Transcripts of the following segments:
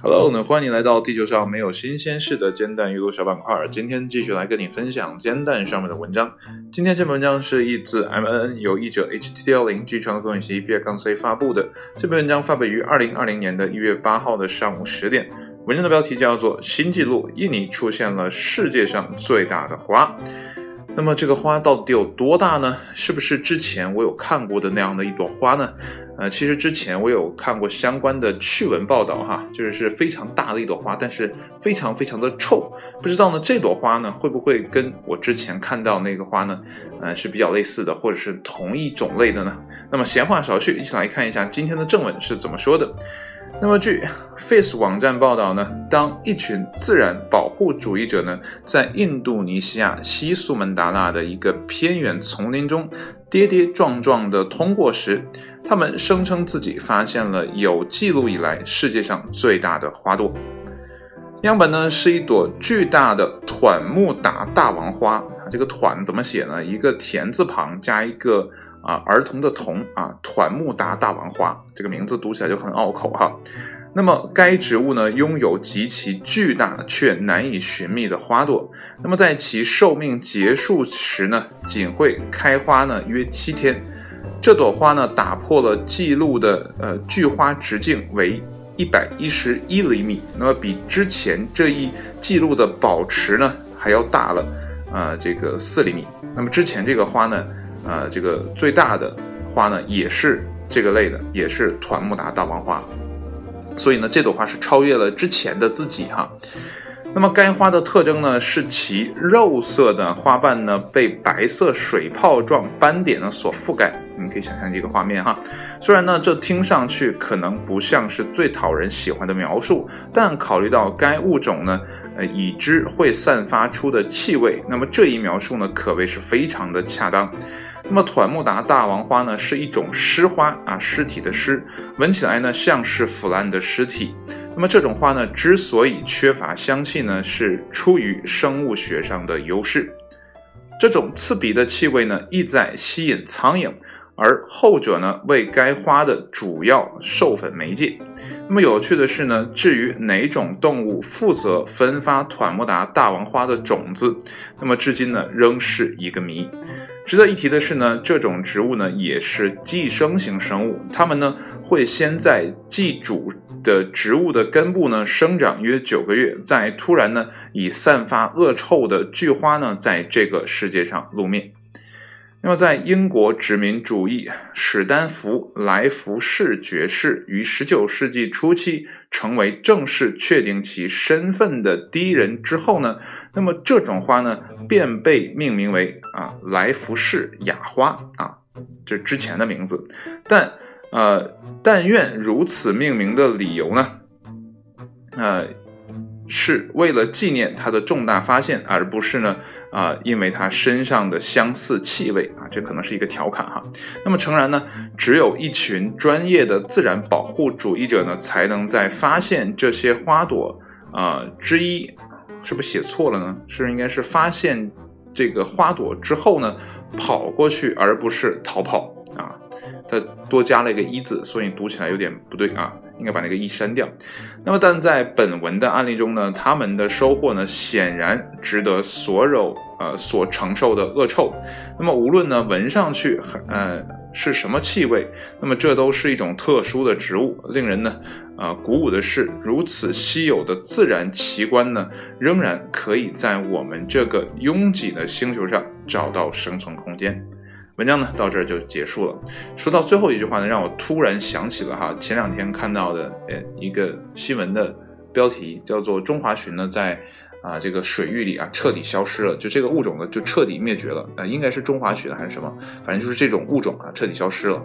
Hello，那欢迎来到地球上没有新鲜事的煎蛋阅读小板块。今天继续来跟你分享煎蛋上面的文章。今天这篇文章是译自 MNN，由译者 HTTL 零据传风信息 B 杠 C 发布的。这篇文章发表于二零二零年的一月八号的上午十点。文章的标题叫做《新纪录：印尼出现了世界上最大的花》。那么这个花到底有多大呢？是不是之前我有看过的那样的一朵花呢？呃，其实之前我有看过相关的趣闻报道哈，就是是非常大的一朵花，但是非常非常的臭。不知道呢，这朵花呢会不会跟我之前看到那个花呢，呃是比较类似的，或者是同一种类的呢？那么闲话少叙，一起来看一下今天的正文是怎么说的。那么，据 Face 网站报道呢，当一群自然保护主义者呢，在印度尼西亚西苏门答腊的一个偏远丛林中跌跌撞撞地通过时，他们声称自己发现了有记录以来世界上最大的花朵。样本呢是一朵巨大的团木达大王花，这个“团”怎么写呢？一个田字旁加一个。啊，儿童的童啊，团木达大王花这个名字读起来就很拗口哈。那么该植物呢，拥有极其巨大却难以寻觅的花朵。那么在其寿命结束时呢，仅会开花呢约七天。这朵花呢，打破了记录的呃距花直径为一百一十一厘米，那么比之前这一记录的保持呢还要大了啊这个四厘米。那么之前这个花呢？呃，这个最大的花呢，也是这个类的，也是团木达大王花，所以呢，这朵花是超越了之前的自己哈。那么该花的特征呢，是其肉色的花瓣呢被白色水泡状斑点呢所覆盖。你可以想象这个画面哈。虽然呢，这听上去可能不像是最讨人喜欢的描述，但考虑到该物种呢，呃，已知会散发出的气味，那么这一描述呢，可谓是非常的恰当。那么团木达大王花呢，是一种尸花啊，尸体的尸，闻起来呢像是腐烂的尸体。那么这种花呢，之所以缺乏香气呢，是出于生物学上的优势。这种刺鼻的气味呢，意在吸引苍蝇，而后者呢，为该花的主要授粉媒介。那么有趣的是呢，至于哪种动物负责分发团木达大王花的种子，那么至今呢，仍是一个谜。值得一提的是呢，这种植物呢也是寄生型生物，它们呢会先在寄主的植物的根部呢生长约九个月，再突然呢以散发恶臭的巨花呢在这个世界上露面。那么，在英国殖民主义史丹福莱福士爵士于十九世纪初期成为正式确定其身份的第一人之后呢，那么这种花呢便被命名为啊莱福士雅花啊，这之前的名字。但呃，但愿如此命名的理由呢，呃。是为了纪念他的重大发现，而不是呢啊，因为他身上的相似气味啊，这可能是一个调侃哈。那么诚然呢，只有一群专业的自然保护主义者呢，才能在发现这些花朵啊之一，是不是写错了呢？是应该是发现这个花朵之后呢，跑过去，而不是逃跑啊。它多加了一个一字，所以读起来有点不对啊。应该把那个一删掉。那么，但在本文的案例中呢，他们的收获呢，显然值得所有呃所承受的恶臭。那么，无论呢闻上去呃是什么气味，那么这都是一种特殊的植物。令人呢啊鼓舞的是，如此稀有的自然奇观呢，仍然可以在我们这个拥挤的星球上找到生存空间。文章呢到这儿就结束了。说到最后一句话呢，让我突然想起了哈前两天看到的呃一个新闻的标题，叫做中华鲟呢在啊这个水域里啊彻底消失了，就这个物种呢就彻底灭绝了。呃，应该是中华鲟还是什么？反正就是这种物种啊彻底消失了。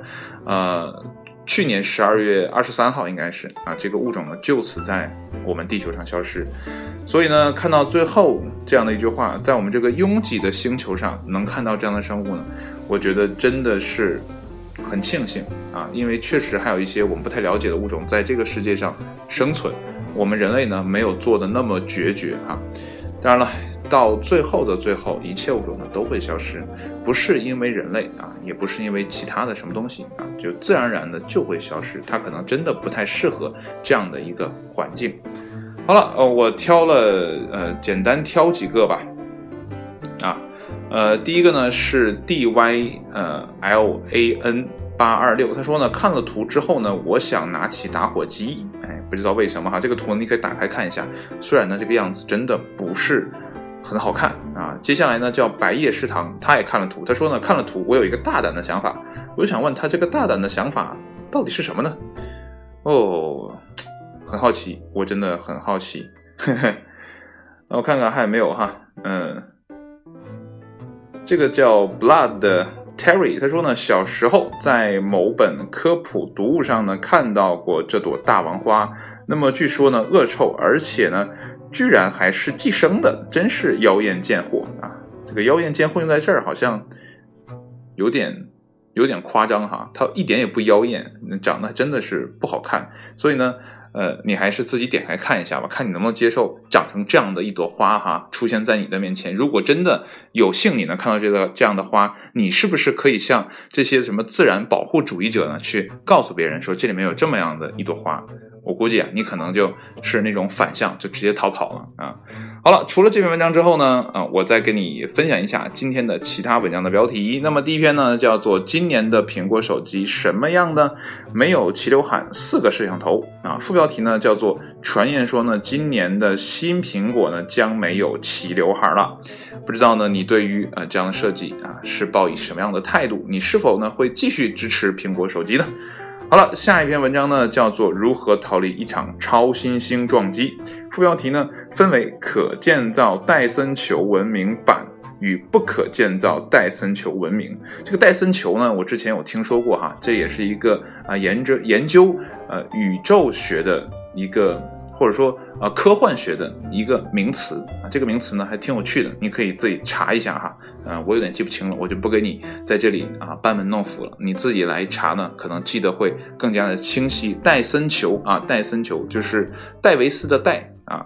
呃，去年十二月二十三号应该是啊这个物种呢就此在我们地球上消失。所以呢，看到最后这样的一句话，在我们这个拥挤的星球上能看到这样的生物呢？我觉得真的是很庆幸啊，因为确实还有一些我们不太了解的物种在这个世界上生存，我们人类呢没有做的那么决绝啊。当然了，到最后的最后，一切物种呢都会消失，不是因为人类啊，也不是因为其他的什么东西啊，就自然而然的就会消失。它可能真的不太适合这样的一个环境。好了，呃，我挑了呃，简单挑几个吧。啊，呃，第一个呢是 D Y 呃 L A N 八二六，他说呢看了图之后呢，我想拿起打火机，哎，不知道为什么哈，这个图你可以打开看一下，虽然呢这个样子真的不是很好看啊。接下来呢叫白夜食堂，他也看了图，他说呢看了图，我有一个大胆的想法，我就想问他这个大胆的想法到底是什么呢？哦。很好奇，我真的很好奇。我看看还有没有哈，嗯，这个叫 Blood Terry，他说呢，小时候在某本科普读物上呢看到过这朵大王花，那么据说呢恶臭，而且呢居然还是寄生的，真是妖艳贱货啊！这个妖艳贱货用在这儿好像有点有点夸张哈，它一点也不妖艳，长得真的是不好看，所以呢。呃，你还是自己点开看一下吧，看你能不能接受长成这样的一朵花哈，出现在你的面前。如果真的有幸你能看到这个这样的花，你是不是可以像这些什么自然保护主义者呢，去告诉别人说这里面有这么样的一朵花？我估计啊，你可能就是那种反向，就直接逃跑了啊。好了，除了这篇文章之后呢，啊，我再跟你分享一下今天的其他文章的标题。那么第一篇呢，叫做《今年的苹果手机什么样呢？没有齐刘海，四个摄像头啊。副标题呢，叫做《传言说呢，今年的新苹果呢将没有齐刘海了》。不知道呢，你对于啊这样的设计啊是抱以什么样的态度？你是否呢会继续支持苹果手机呢？好了，下一篇文章呢，叫做《如何逃离一场超新星撞击》。副标题呢，分为可建造戴森球文明版与不可建造戴森球文明。这个戴森球呢，我之前有听说过哈，这也是一个啊，研究研究呃宇宙学的一个。或者说，呃，科幻学的一个名词啊，这个名词呢还挺有趣的，你可以自己查一下哈。嗯，我有点记不清了，我就不给你在这里啊班门弄斧了，你自己来查呢，可能记得会更加的清晰。戴森球啊，戴森球就是戴维斯的戴啊，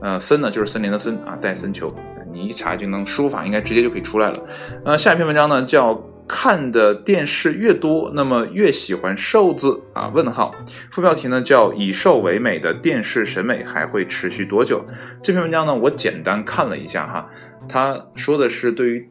呃，森呢就是森林的森啊，戴森球，你一查就能输入法应该直接就可以出来了。呃，下一篇文章呢叫。看的电视越多，那么越喜欢瘦子啊？问号。副标题呢叫“以瘦为美的电视审美还会持续多久？”这篇文章呢，我简单看了一下哈，他说的是对于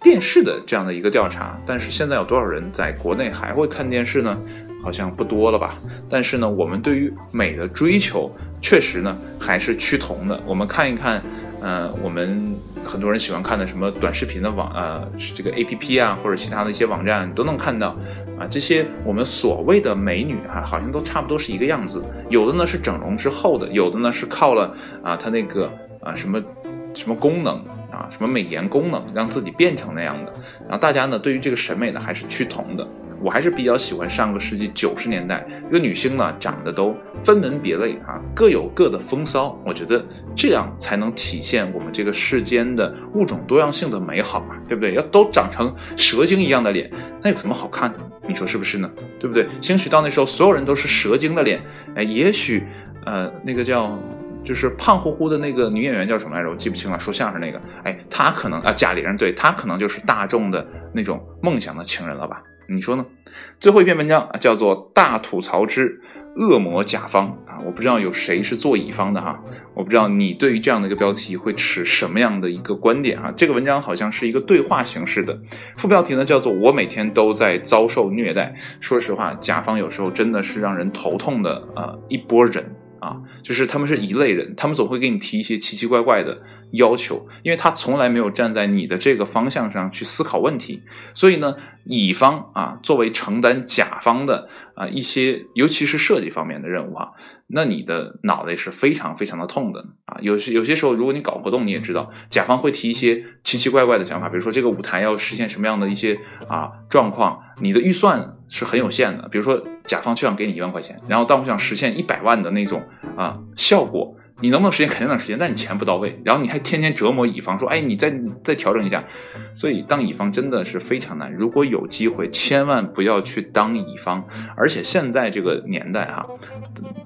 电视的这样的一个调查。但是现在有多少人在国内还会看电视呢？好像不多了吧？但是呢，我们对于美的追求确实呢还是趋同的。我们看一看。呃，我们很多人喜欢看的什么短视频的网，呃，这个 A P P 啊，或者其他的一些网站都能看到，啊，这些我们所谓的美女哈，好像都差不多是一个样子。有的呢是整容之后的，有的呢是靠了啊，它那个啊什么什么功能啊，什么美颜功能，让自己变成那样的。然后大家呢，对于这个审美呢，还是趋同的。我还是比较喜欢上个世纪九十年代，一个女星呢，长得都分门别类啊，各有各的风骚。我觉得这样才能体现我们这个世间的物种多样性的美好嘛，对不对？要都长成蛇精一样的脸，那有什么好看的？你说是不是呢？对不对？兴许到那时候所有人都是蛇精的脸，哎，也许，呃，那个叫就是胖乎乎的那个女演员叫什么来着？我记不清了，说相声那个，哎，她可能啊，贾玲，对她可能就是大众的那种梦想的情人了吧？你说呢？最后一篇文章叫做《大吐槽之恶魔甲方》啊，我不知道有谁是做乙方的哈，我不知道你对于这样的一个标题会持什么样的一个观点啊？这个文章好像是一个对话形式的，副标题呢叫做“我每天都在遭受虐待”。说实话，甲方有时候真的是让人头痛的呃一波人啊，就是他们是一类人，他们总会给你提一些奇奇怪怪的。要求，因为他从来没有站在你的这个方向上去思考问题，所以呢，乙方啊，作为承担甲方的啊一些，尤其是设计方面的任务哈，那你的脑袋是非常非常的痛的啊。有些有些时候，如果你搞活动，你也知道，甲方会提一些奇奇怪怪的想法，比如说这个舞台要实现什么样的一些啊状况，你的预算是很有限的，比如说甲方就想给你一万块钱，然后但我想实现一百万的那种啊效果。你能不能实现？肯定能实现，但你钱不到位，然后你还天天折磨乙方，说，哎，你再再调整一下。所以当乙方真的是非常难。如果有机会，千万不要去当乙方。而且现在这个年代哈，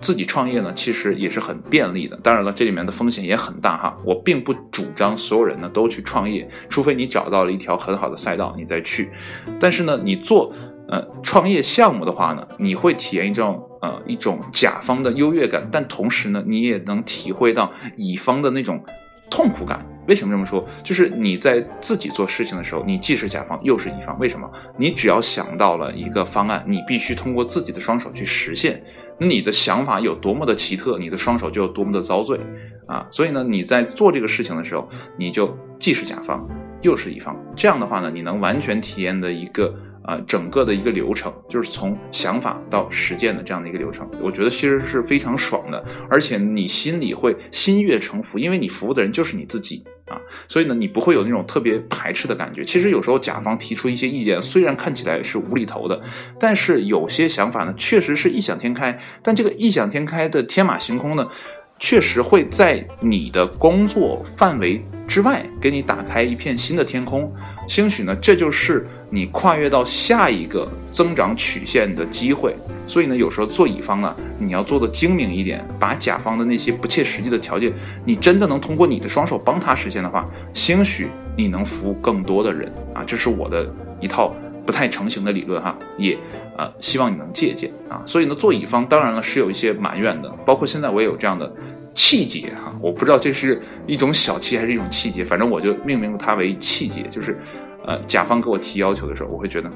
自己创业呢，其实也是很便利的。当然了，这里面的风险也很大哈。我并不主张所有人呢都去创业，除非你找到了一条很好的赛道，你再去。但是呢，你做呃创业项目的话呢，你会体验一种呃一种甲方的优越感，但同时呢，你也能体会到乙方的那种痛苦感。为什么这么说？就是你在自己做事情的时候，你既是甲方又是乙方。为什么？你只要想到了一个方案，你必须通过自己的双手去实现。你的想法有多么的奇特，你的双手就有多么的遭罪啊！所以呢，你在做这个事情的时候，你就既是甲方又是乙方。这样的话呢，你能完全体验的一个。啊，整个的一个流程就是从想法到实践的这样的一个流程，我觉得其实是非常爽的，而且你心里会心悦诚服，因为你服务的人就是你自己啊，所以呢，你不会有那种特别排斥的感觉。其实有时候甲方提出一些意见，虽然看起来是无厘头的，但是有些想法呢，确实是异想天开。但这个异想天开的天马行空呢，确实会在你的工作范围之外，给你打开一片新的天空。兴许呢，这就是你跨越到下一个增长曲线的机会。所以呢，有时候做乙方呢，你要做的精明一点，把甲方的那些不切实际的条件，你真的能通过你的双手帮他实现的话，兴许你能服务更多的人啊！这是我的一套不太成型的理论哈，也呃希望你能借鉴啊。所以呢，做乙方当然了是有一些埋怨的，包括现在我也有这样的。气节哈，我不知道这是一种小气还是一种气节，反正我就命名了它为气节。就是，呃，甲方给我提要求的时候，我会觉得，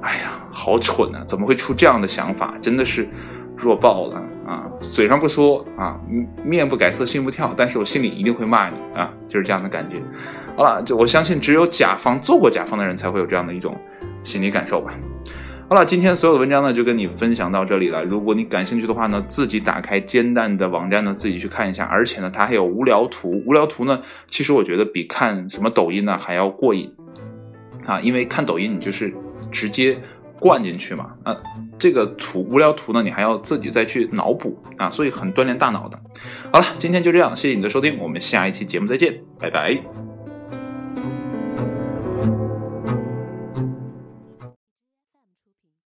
哎呀，好蠢啊！怎么会出这样的想法？真的是弱爆了啊！嘴上不说啊，面不改色心不跳，但是我心里一定会骂你啊！就是这样的感觉。好了，就我相信只有甲方做过甲方的人才会有这样的一种心理感受吧。好了，今天所有的文章呢就跟你分享到这里了。如果你感兴趣的话呢，自己打开煎蛋的网站呢，自己去看一下。而且呢，它还有无聊图，无聊图呢，其实我觉得比看什么抖音呢还要过瘾啊！因为看抖音你就是直接灌进去嘛，啊，这个图无聊图呢，你还要自己再去脑补啊，所以很锻炼大脑的。好了，今天就这样，谢谢你的收听，我们下一期节目再见，拜拜。